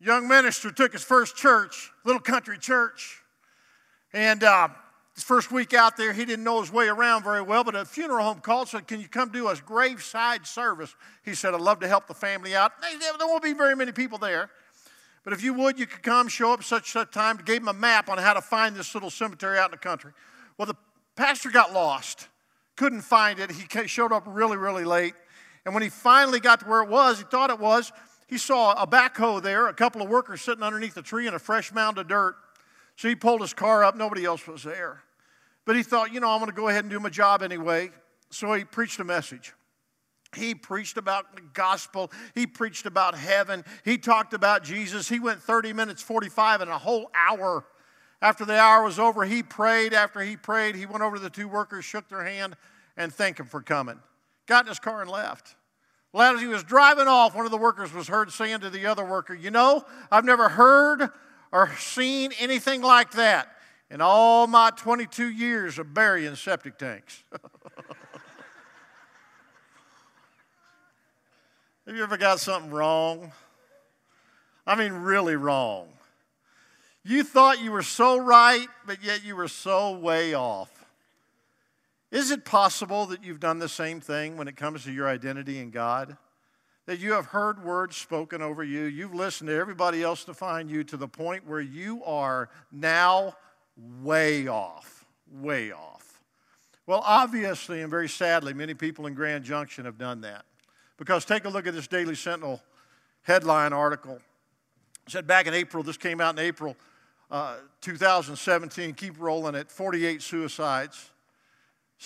Young minister took his first church, little country church, and uh, his first week out there, he didn't know his way around very well, but a funeral home called, said, Can you come do a graveside service? He said, I'd love to help the family out. There won't be very many people there. But if you would, you could come, show up such such time. Gave him a map on how to find this little cemetery out in the country. Well, the pastor got lost, couldn't find it. He showed up really, really late. And when he finally got to where it was, he thought it was, he saw a backhoe there, a couple of workers sitting underneath a tree, and a fresh mound of dirt. So he pulled his car up, nobody else was there. But he thought, you know, I'm going to go ahead and do my job anyway. So he preached a message. He preached about the gospel. He preached about heaven. He talked about Jesus. He went 30 minutes, 45, and a whole hour. After the hour was over, he prayed. After he prayed, he went over to the two workers, shook their hand, and thanked them for coming got in his car and left. Well, as he was driving off, one of the workers was heard saying to the other worker, You know, I've never heard or seen anything like that in all my 22 years of burying septic tanks. Have you ever got something wrong? I mean, really wrong. You thought you were so right, but yet you were so way off. Is it possible that you've done the same thing when it comes to your identity in God? That you have heard words spoken over you, you've listened to everybody else define you to the point where you are now way off, way off. Well, obviously and very sadly, many people in Grand Junction have done that. Because take a look at this Daily Sentinel headline article. It said back in April, this came out in April uh, 2017, keep rolling at 48 suicides.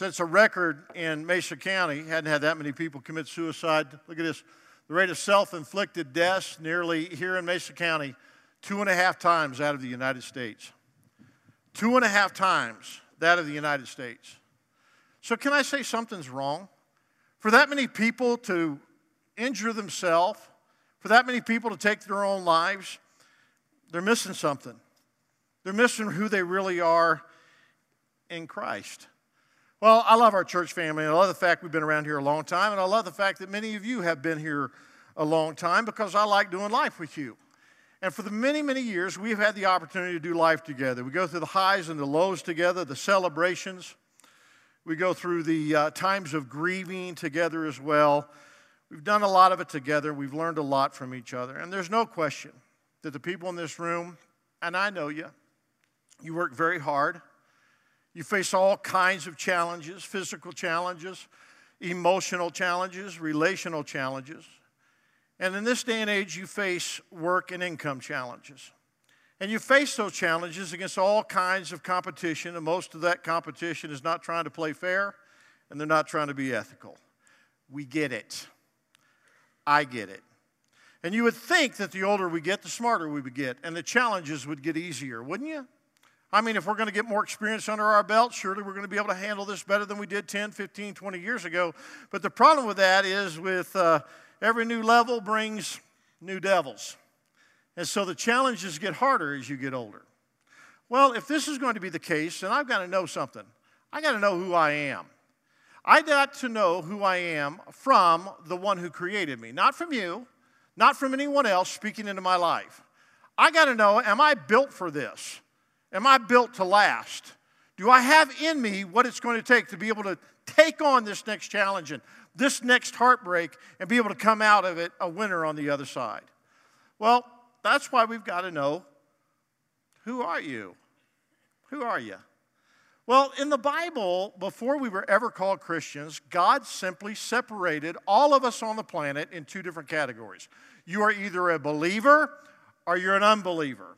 It's a record in Mesa County. Hadn't had that many people commit suicide. Look at this. The rate of self inflicted deaths nearly here in Mesa County, two and a half times that of the United States. Two and a half times that of the United States. So, can I say something's wrong? For that many people to injure themselves, for that many people to take their own lives, they're missing something. They're missing who they really are in Christ. Well, I love our church family, I love the fact we've been around here a long time, and I love the fact that many of you have been here a long time because I like doing life with you. And for the many, many years, we've had the opportunity to do life together. We go through the highs and the lows together, the celebrations. We go through the uh, times of grieving together as well. We've done a lot of it together. We've learned a lot from each other. And there's no question that the people in this room, and I know you, you work very hard. You face all kinds of challenges physical challenges, emotional challenges, relational challenges. And in this day and age, you face work and income challenges. And you face those challenges against all kinds of competition, and most of that competition is not trying to play fair and they're not trying to be ethical. We get it. I get it. And you would think that the older we get, the smarter we would get, and the challenges would get easier, wouldn't you? I mean, if we're going to get more experience under our belt, surely we're going to be able to handle this better than we did 10, 15, 20 years ago. But the problem with that is with uh, every new level brings new devils. And so the challenges get harder as you get older. Well, if this is going to be the case, then I've got to know something. I got to know who I am. I got to know who I am from the one who created me, not from you, not from anyone else speaking into my life. I got to know, am I built for this? Am I built to last? Do I have in me what it's going to take to be able to take on this next challenge and this next heartbreak and be able to come out of it a winner on the other side? Well, that's why we've got to know who are you? Who are you? Well, in the Bible, before we were ever called Christians, God simply separated all of us on the planet in two different categories. You are either a believer or you're an unbeliever.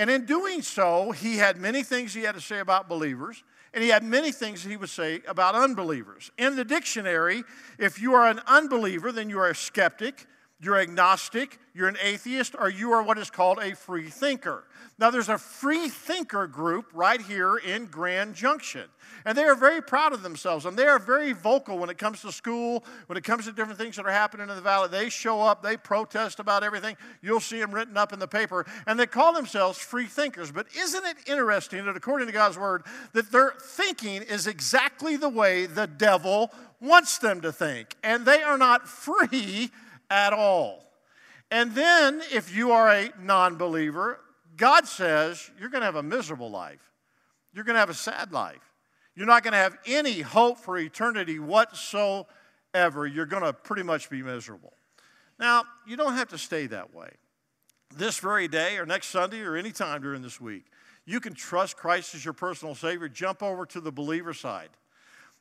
And in doing so, he had many things he had to say about believers, and he had many things he would say about unbelievers. In the dictionary, if you are an unbeliever, then you are a skeptic. You're agnostic, you're an atheist, or you are what is called a free thinker. Now, there's a free thinker group right here in Grand Junction. And they are very proud of themselves. And they are very vocal when it comes to school, when it comes to different things that are happening in the valley. They show up, they protest about everything. You'll see them written up in the paper. And they call themselves free thinkers. But isn't it interesting that according to God's word, that their thinking is exactly the way the devil wants them to think? And they are not free at all. And then, if you are a non believer, God says you're going to have a miserable life. You're going to have a sad life. You're not going to have any hope for eternity whatsoever. You're going to pretty much be miserable. Now, you don't have to stay that way. This very day, or next Sunday, or any time during this week, you can trust Christ as your personal Savior. Jump over to the believer side.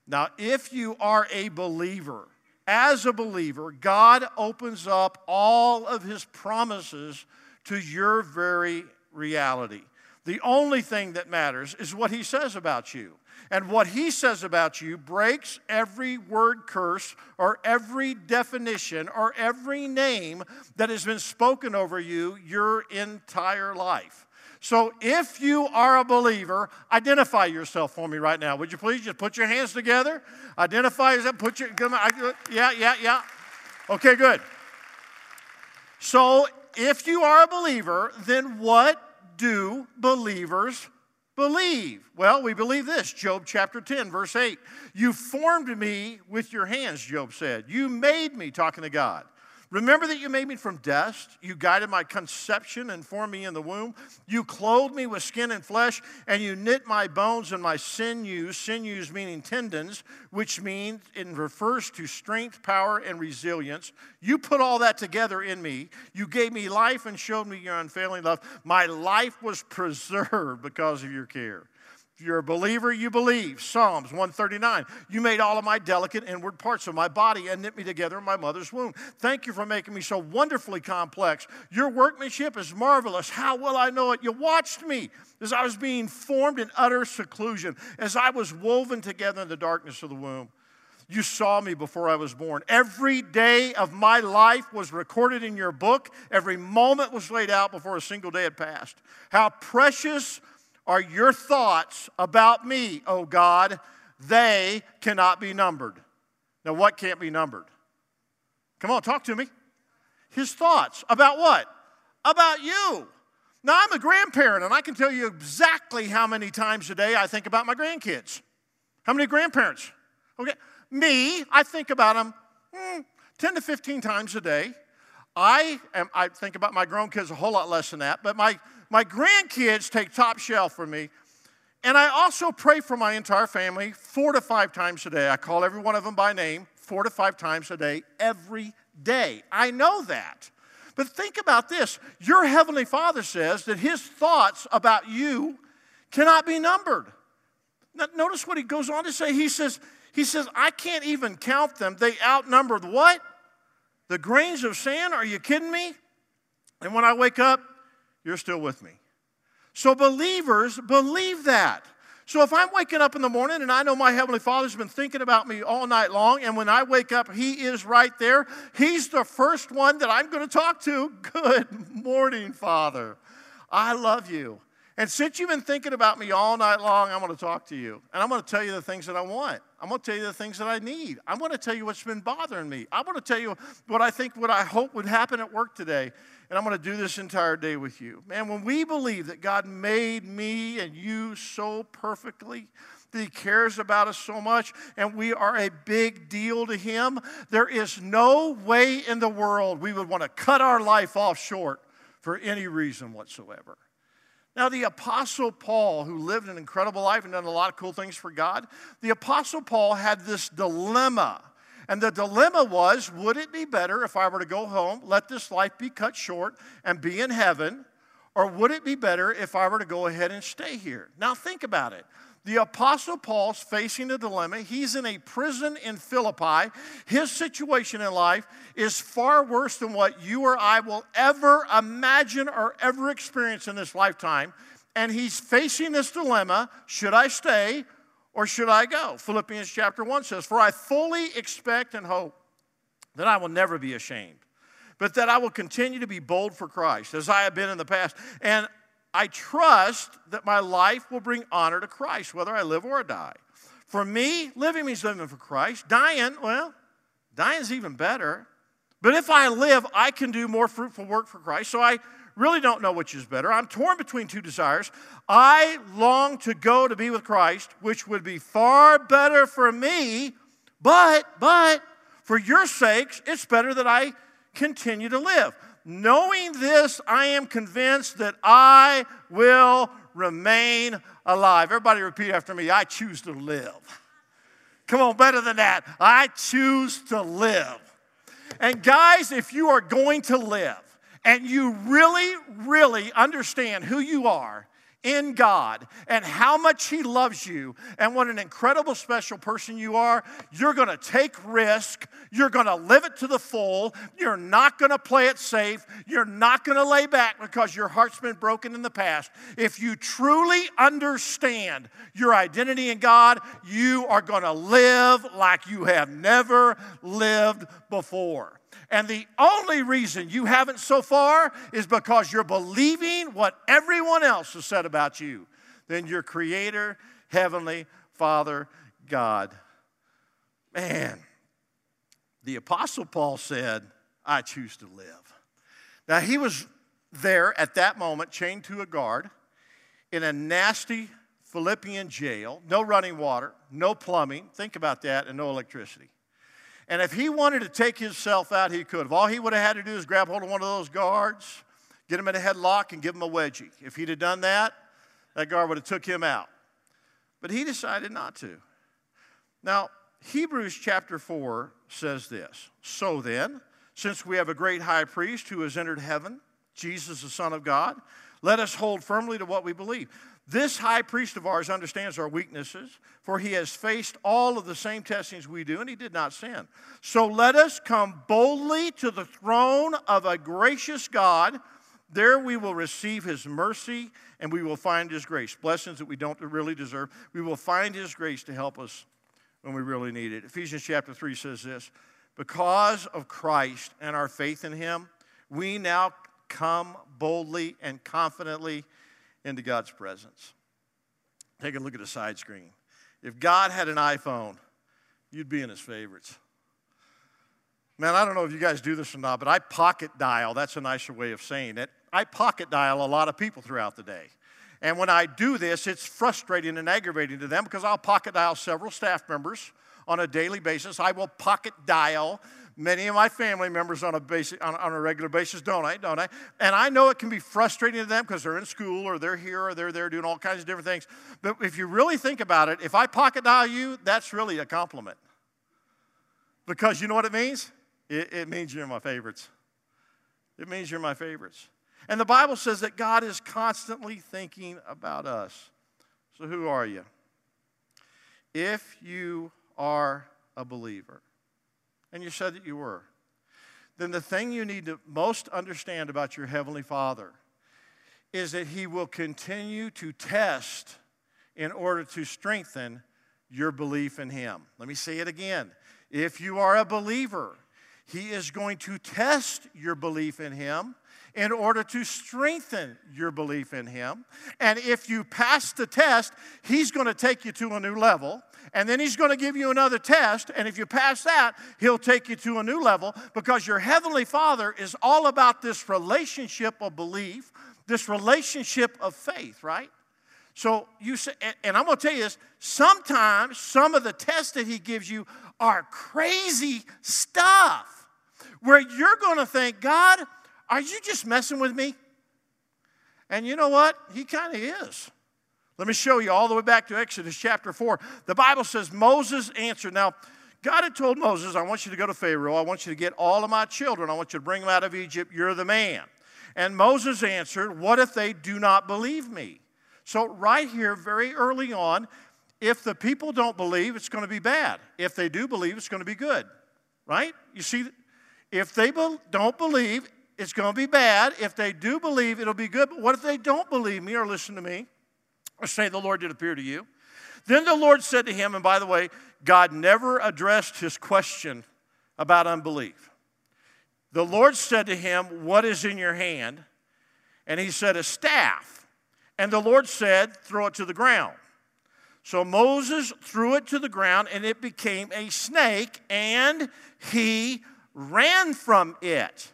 Now, if you are a believer, as a believer, God opens up all of His promises to your very reality. The only thing that matters is what He says about you. And what He says about you breaks every word curse or every definition or every name that has been spoken over you your entire life. So if you are a believer, identify yourself for me right now. Would you please just put your hands together? Identify yourself. Put your, yeah, yeah, yeah. Okay, good. So if you are a believer, then what do believers believe? Well, we believe this Job chapter 10, verse 8. You formed me with your hands, Job said. You made me, talking to God. Remember that you made me from dust. You guided my conception and formed me in the womb. You clothed me with skin and flesh, and you knit my bones and my sinews, sinews meaning tendons, which means it refers to strength, power, and resilience. You put all that together in me. You gave me life and showed me your unfailing love. My life was preserved because of your care. If you're a believer, you believe. Psalms 139. You made all of my delicate inward parts of my body and knit me together in my mother's womb. Thank you for making me so wonderfully complex. Your workmanship is marvelous. How will I know it? You watched me as I was being formed in utter seclusion, as I was woven together in the darkness of the womb. You saw me before I was born. Every day of my life was recorded in your book. Every moment was laid out before a single day had passed. How precious are your thoughts about me, O God. They cannot be numbered. Now, what can't be numbered? Come on, talk to me. His thoughts about what? About you. Now, I'm a grandparent, and I can tell you exactly how many times a day I think about my grandkids. How many grandparents? Okay. Me, I think about them hmm, 10 to 15 times a day. I, am, I think about my grown kids a whole lot less than that, but my my grandkids take top shelf for me. And I also pray for my entire family four to five times a day. I call every one of them by name four to five times a day, every day. I know that. But think about this your Heavenly Father says that His thoughts about you cannot be numbered. Now, notice what He goes on to say. He says, he says, I can't even count them. They outnumber what? The grains of sand? Are you kidding me? And when I wake up, you're still with me. So believers believe that. So if I'm waking up in the morning and I know my Heavenly Father's been thinking about me all night long, and when I wake up, He is right there, He's the first one that I'm going to talk to. Good morning, Father. I love you. And since you've been thinking about me all night long, I'm going to talk to you. And I'm going to tell you the things that I want. I'm going to tell you the things that I need. I'm going to tell you what's been bothering me. I'm going to tell you what I think, what I hope would happen at work today. And I'm going to do this entire day with you. Man, when we believe that God made me and you so perfectly, that He cares about us so much, and we are a big deal to Him, there is no way in the world we would want to cut our life off short for any reason whatsoever. Now, the Apostle Paul, who lived an incredible life and done a lot of cool things for God, the Apostle Paul had this dilemma. And the dilemma was would it be better if I were to go home, let this life be cut short, and be in heaven? Or would it be better if I were to go ahead and stay here? Now, think about it. The Apostle Paul's facing a dilemma. He's in a prison in Philippi. His situation in life is far worse than what you or I will ever imagine or ever experience in this lifetime. And he's facing this dilemma should I stay or should I go? Philippians chapter 1 says, For I fully expect and hope that I will never be ashamed but that I will continue to be bold for Christ as I have been in the past. And I trust that my life will bring honor to Christ, whether I live or die. For me, living means living for Christ. Dying, well, dying's even better. But if I live, I can do more fruitful work for Christ. So I really don't know which is better. I'm torn between two desires. I long to go to be with Christ, which would be far better for me, but, but, for your sakes, it's better that I continue to live. Knowing this, I am convinced that I will remain alive. Everybody repeat after me I choose to live. Come on, better than that. I choose to live. And guys, if you are going to live and you really, really understand who you are in God and how much He loves you and what an incredible special person you are, you're to take risk. You're to live it to the full. You're not to play it safe. You're not to lay back because your heart's been broken in the past. If you truly understand your identity in God, you are to live like you have never lived before. And the only reason you haven't so far is because you're believing what everyone else has said about you. Then your Creator, Heavenly Father, God. Man, the Apostle Paul said, I choose to live. Now, he was there at that moment, chained to a guard in a nasty Philippian jail, no running water, no plumbing. Think about that, and no electricity. And if he wanted to take himself out, he could. If all he would have had to do is grab hold of one of those guards, get him in a headlock, and give him a wedgie. If he'd have done that, that guard would have took him out. But he decided not to. Now, Hebrews chapter 4 says this So then, since we have a great high priest who has entered heaven, Jesus, the Son of God, let us hold firmly to what we believe. This high priest of ours understands our weaknesses, for he has faced all of the same testings we do, and he did not sin. So let us come boldly to the throne of a gracious God. There we will receive his mercy and we will find his grace. Blessings that we don't really deserve. We will find his grace to help us when we really need it. Ephesians chapter 3 says this Because of Christ and our faith in him, we now come boldly and confidently into God's presence. Take a look at the side screen. If God had an iPhone, you'd be in his favorites. Man, I don't know if you guys do this or not, but I pocket dial. That's a nicer way of saying it. I pocket dial a lot of people throughout the day. And when I do this, it's frustrating and aggravating to them because I'll pocket dial several staff members on a daily basis. I will pocket dial Many of my family members on a, basic, on, on a regular basis don't I? Don't I? And I know it can be frustrating to them because they're in school or they're here or they're there doing all kinds of different things. But if you really think about it, if I pocket dial you, that's really a compliment. Because you know what it means? It, it means you're my favorites. It means you're my favorites. And the Bible says that God is constantly thinking about us. So who are you? If you are a believer, and you said that you were, then the thing you need to most understand about your Heavenly Father is that He will continue to test in order to strengthen your belief in Him. Let me say it again. If you are a believer, He is going to test your belief in Him in order to strengthen your belief in Him. And if you pass the test, He's going to take you to a new level. And then He's going to give you another test. And if you pass that, He'll take you to a new level because your Heavenly Father is all about this relationship of belief, this relationship of faith, right? So you say, and I'm going to tell you this sometimes some of the tests that He gives you are crazy stuff where you're going to think, God, are you just messing with me? And you know what? He kind of is. Let me show you all the way back to Exodus chapter 4. The Bible says Moses answered. Now, God had told Moses, I want you to go to Pharaoh. I want you to get all of my children. I want you to bring them out of Egypt. You're the man. And Moses answered, What if they do not believe me? So, right here, very early on, if the people don't believe, it's going to be bad. If they do believe, it's going to be good. Right? You see, if they don't believe, it's going to be bad. If they do believe, it'll be good. But what if they don't believe me or listen to me or say the Lord did appear to you? Then the Lord said to him, and by the way, God never addressed his question about unbelief. The Lord said to him, What is in your hand? And he said, A staff. And the Lord said, Throw it to the ground. So Moses threw it to the ground, and it became a snake, and he ran from it.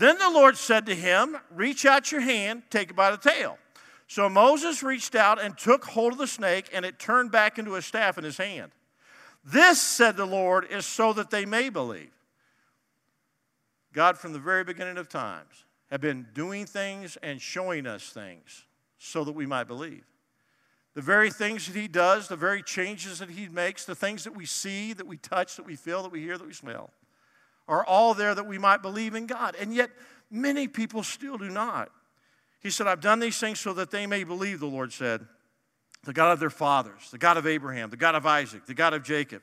Then the Lord said to him, Reach out your hand, take it by the tail. So Moses reached out and took hold of the snake, and it turned back into a staff in his hand. This, said the Lord, is so that they may believe. God, from the very beginning of times, have been doing things and showing us things so that we might believe. The very things that He does, the very changes that He makes, the things that we see, that we touch, that we feel, that we hear, that we smell, are all there that we might believe in God. And yet, many people still do not. He said, I've done these things so that they may believe, the Lord said. The God of their fathers, the God of Abraham, the God of Isaac, the God of Jacob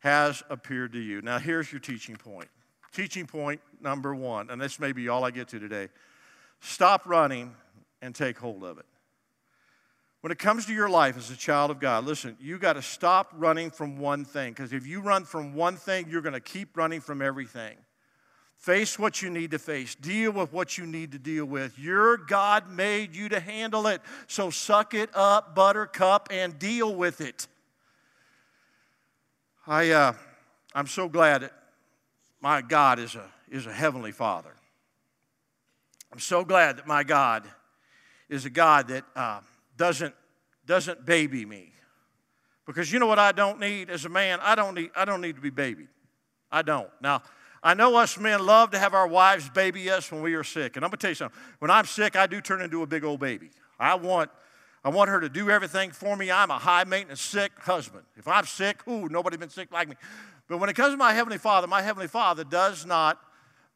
has appeared to you. Now, here's your teaching point. Teaching point number one, and this may be all I get to today stop running and take hold of it. When it comes to your life as a child of God, listen, you got to stop running from one thing because if you run from one thing, you're going to keep running from everything. Face what you need to face. Deal with what you need to deal with. Your God made you to handle it. So suck it up, buttercup, and deal with it. I, uh, I'm so glad that my God is a, is a heavenly Father. I'm so glad that my God is a God that uh, doesn't, doesn't baby me. Because you know what I don't need as a man? I don't need, I don't need to be babied. I don't. Now, I know us men love to have our wives baby us when we are sick. And I'm going to tell you something. When I'm sick, I do turn into a big old baby. I want, I want her to do everything for me. I'm a high maintenance sick husband. If I'm sick, ooh, nobody been sick like me. But when it comes to my Heavenly Father, my Heavenly Father does not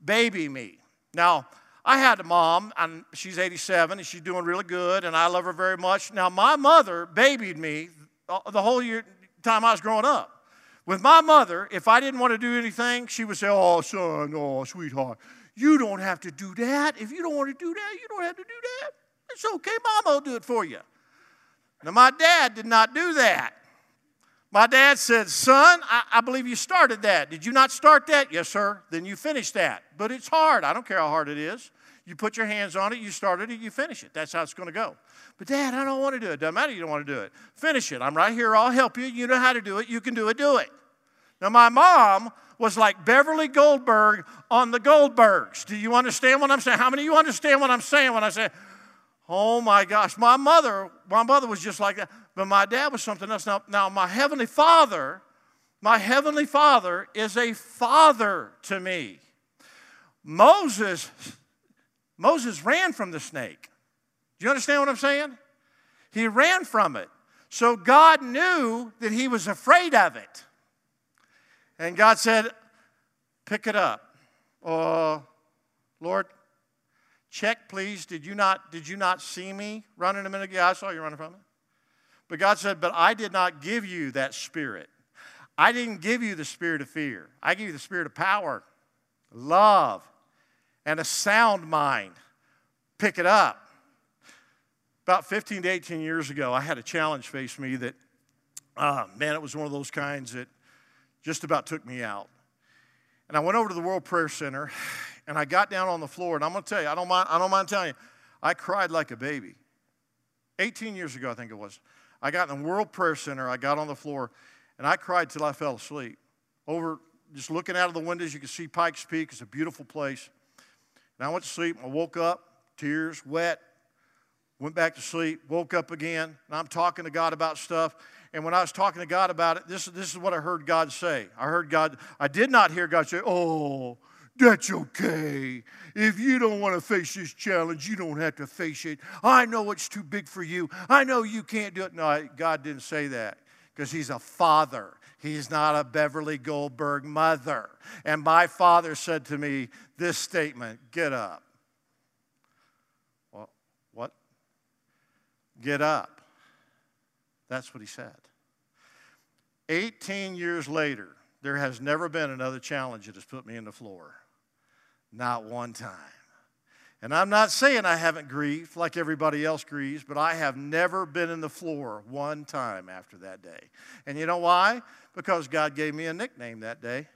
baby me. Now, I had a mom, and she's 87, and she's doing really good, and I love her very much. Now, my mother babied me the whole year, time I was growing up. With my mother, if I didn't want to do anything, she would say, Oh, son, oh, sweetheart, you don't have to do that. If you don't want to do that, you don't have to do that. It's okay, Mama will do it for you. Now, my dad did not do that. My dad said, Son, I, I, believe you started that. Did you not start that? Yes, sir. Then you finished that. But it's hard. I don't care how hard it is. You put your hands on it, you started it, you finish it. That's how it's going to go. But, Dad, I don't want to do it. Doesn't matter you don't want to do it. Finish it. I'm right here. I'll help you. You know how to do it. You can do it. Do it. Now, my mom was like Beverly Goldberg on the Goldbergs. Do you understand what I'm saying? How many of you understand what I'm saying when I say, oh my gosh, my mother, my mother was just like that. But my dad was something else. Now, now my heavenly father, my heavenly father is a father to me. Moses, Moses ran from the snake. Do you understand what I'm saying? He ran from it. So God knew that he was afraid of it. And God said, Pick it up. Uh, Lord, check please. Did you not, did you not see me running a minute ago? I saw you running from it. But God said, But I did not give you that spirit. I didn't give you the spirit of fear. I gave you the spirit of power, love, and a sound mind. Pick it up. About 15 to 18 years ago, I had a challenge face me that, uh, man, it was one of those kinds that just about took me out. And I went over to the World Prayer Center and I got down on the floor. And I'm going to tell you, I don't, mind, I don't mind telling you, I cried like a baby. 18 years ago, I think it was. I got in the World Prayer Center, I got on the floor, and I cried till I fell asleep. Over, just looking out of the windows, you can see Pikes Peak. It's a beautiful place. And I went to sleep. I woke up, tears, wet, went back to sleep, woke up again, and I'm talking to God about stuff. And when I was talking to God about it, this, this is what I heard God say. I heard God, I did not hear God say, Oh, that's okay. If you don't want to face this challenge, you don't have to face it. I know it's too big for you. I know you can't do it. No, God didn't say that because He's a father. He's not a Beverly Goldberg mother. And my father said to me this statement Get up. Well, what? Get up. That's what he said. 18 years later, there has never been another challenge that has put me in the floor. Not one time. And I'm not saying I haven't grieved like everybody else grieves, but I have never been in the floor one time after that day. And you know why? Because God gave me a nickname that day.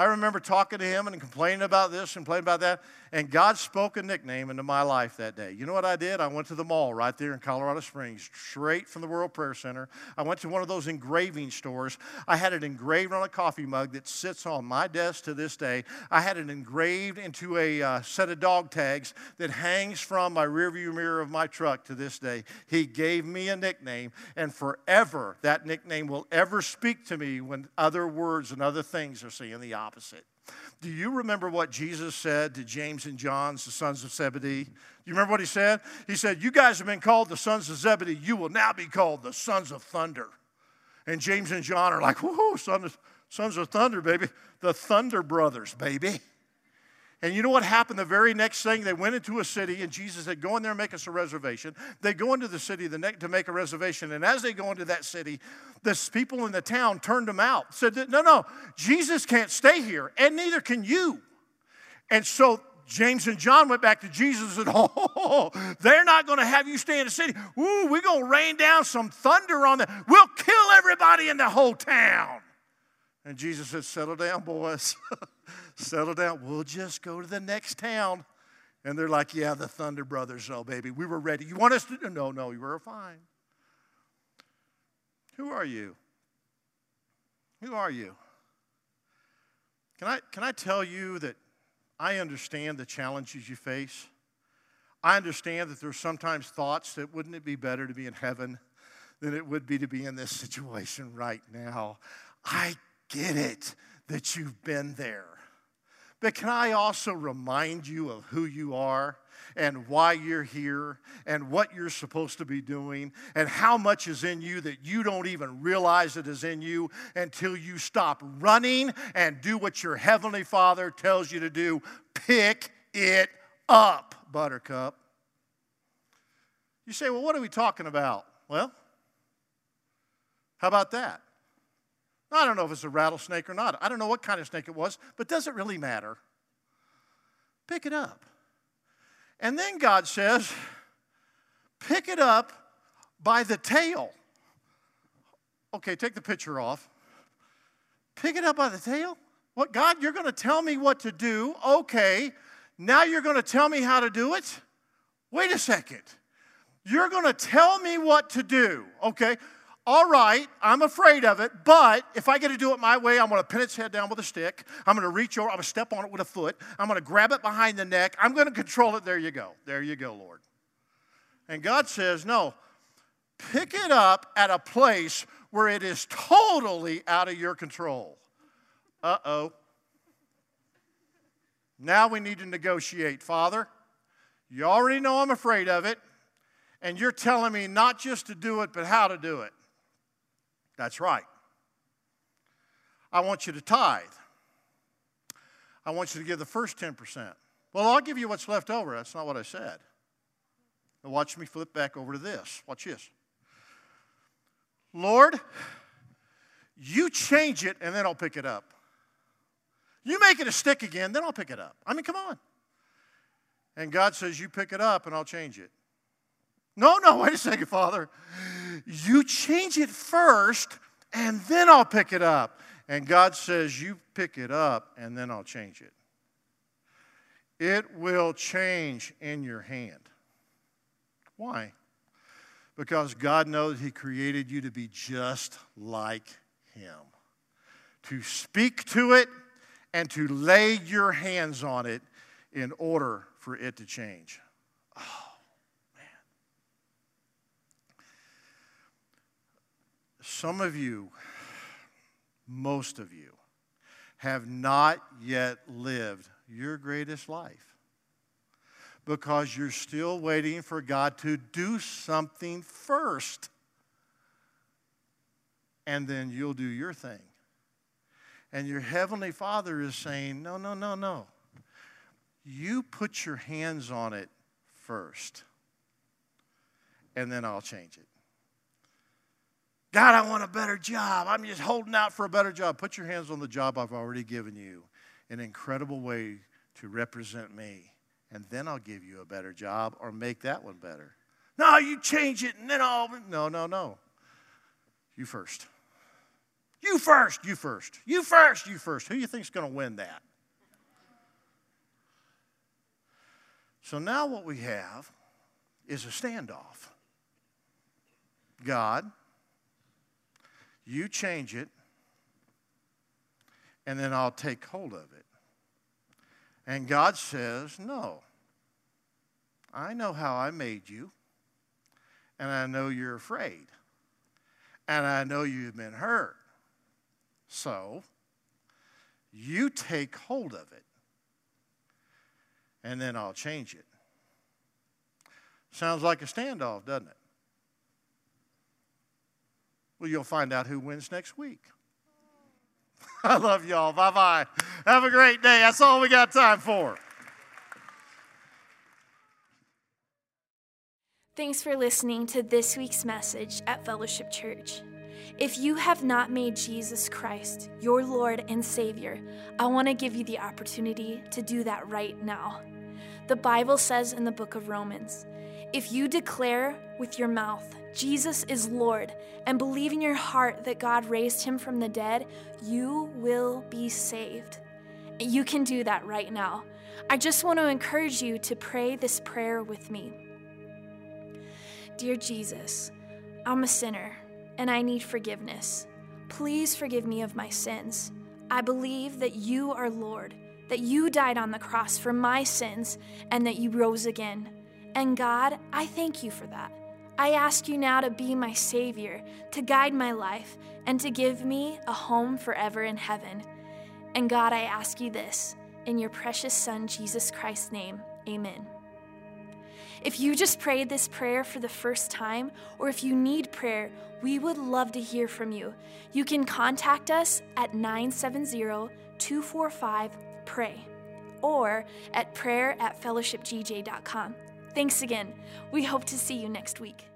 I remember talking to him and complaining about this and complaining about that. And God spoke a nickname into my life that day. You know what I did? I went to the mall right there in Colorado Springs, straight from the World Prayer Center. I went to one of those engraving stores. I had it engraved on a coffee mug that sits on my desk to this day. I had it engraved into a uh, set of dog tags that hangs from my rearview mirror of my truck to this day. He gave me a nickname, and forever that nickname will ever speak to me when other words and other things are saying the opposite. Do you remember what Jesus said to James and John, the sons of Zebedee? Do you remember what he said? He said, You guys have been called the sons of Zebedee. You will now be called the sons of thunder. And James and John are like, sons, sons of thunder, baby. The Thunder Brothers, baby. And you know what happened the very next thing? They went into a city, and Jesus said, Go in there and make us a reservation. They go into the city the to make a reservation. And as they go into that city, the people in the town turned them out, said, No, no, Jesus can't stay here, and neither can you. And so James and John went back to Jesus and said, Oh, they're not going to have you stay in the city. Ooh, we're going to rain down some thunder on them. We'll kill everybody in the whole town. And Jesus said, Settle down, boys. Settle down. We'll just go to the next town. And they're like, Yeah, the Thunder Brothers. Oh, baby, we were ready. You want us to? No, no, you were fine. Who are you? Who are you? Can I, can I tell you that I understand the challenges you face? I understand that there's sometimes thoughts that wouldn't it be better to be in heaven than it would be to be in this situation right now? I get it that you've been there. But can I also remind you of who you are and why you're here and what you're supposed to be doing and how much is in you that you don't even realize it is in you until you stop running and do what your Heavenly Father tells you to do? Pick it up, Buttercup. You say, well, what are we talking about? Well, how about that? I don't know if it's a rattlesnake or not. I don't know what kind of snake it was, but does it really matter? Pick it up. And then God says, pick it up by the tail. Okay, take the picture off. Pick it up by the tail? What, God, you're going to tell me what to do. Okay, now you're going to tell me how to do it? Wait a second. You're going to tell me what to do. Okay, all right, I'm afraid of it, but if I get to do it my way, I'm going to pin its head down with a stick. I'm going to reach over, I'm going to step on it with a foot. I'm going to grab it behind the neck. I'm going to control it. There you go. There you go, Lord. And God says, no, pick it up at a place where it is totally out of your control. Uh oh. Now we need to negotiate. Father, you already know I'm afraid of it, and you're telling me not just to do it, but how to do it. That's right. I want you to tithe. I want you to give the first 10%. Well, I'll give you what's left over. That's not what I said. Now watch me flip back over to this. Watch this. Lord, you change it and then I'll pick it up. You make it a stick again, then I'll pick it up. I mean, come on. And God says, You pick it up and I'll change it. No, no, wait a second, Father. You change it first, and then I'll pick it up. And God says, You pick it up, and then I'll change it. It will change in your hand. Why? Because God knows He created you to be just like Him, to speak to it and to lay your hands on it in order for it to change. Oh. Some of you, most of you, have not yet lived your greatest life because you're still waiting for God to do something first. And then you'll do your thing. And your Heavenly Father is saying, No, no, no, no. You put your hands on it first, and then I'll change it. God, I want a better job. I'm just holding out for a better job. Put your hands on the job I've already given you. An incredible way to represent me. And then I'll give you a better job or make that one better. No, you change it and then I'll. No, no, no. You first. You first, you first, you first, you first. Who do you think's going to win that? So now what we have is a standoff. God, you change it, and then I'll take hold of it. And God says, No. I know how I made you, and I know you're afraid, and I know you've been hurt. So, you take hold of it, and then I'll change it. Sounds like a standoff, doesn't it? Well, you'll find out who wins next week. I love y'all. Bye bye. Have a great day. That's all we got time for. Thanks for listening to this week's message at Fellowship Church. If you have not made Jesus Christ your Lord and Savior, I want to give you the opportunity to do that right now. The Bible says in the book of Romans if you declare with your mouth, Jesus is Lord, and believe in your heart that God raised him from the dead, you will be saved. You can do that right now. I just want to encourage you to pray this prayer with me. Dear Jesus, I'm a sinner and I need forgiveness. Please forgive me of my sins. I believe that you are Lord, that you died on the cross for my sins, and that you rose again. And God, I thank you for that. I ask you now to be my Savior, to guide my life, and to give me a home forever in heaven. And God, I ask you this in your precious Son, Jesus Christ's name. Amen. If you just prayed this prayer for the first time, or if you need prayer, we would love to hear from you. You can contact us at 970 245 PRAY or at prayer at fellowshipgj.com. Thanks again. We hope to see you next week.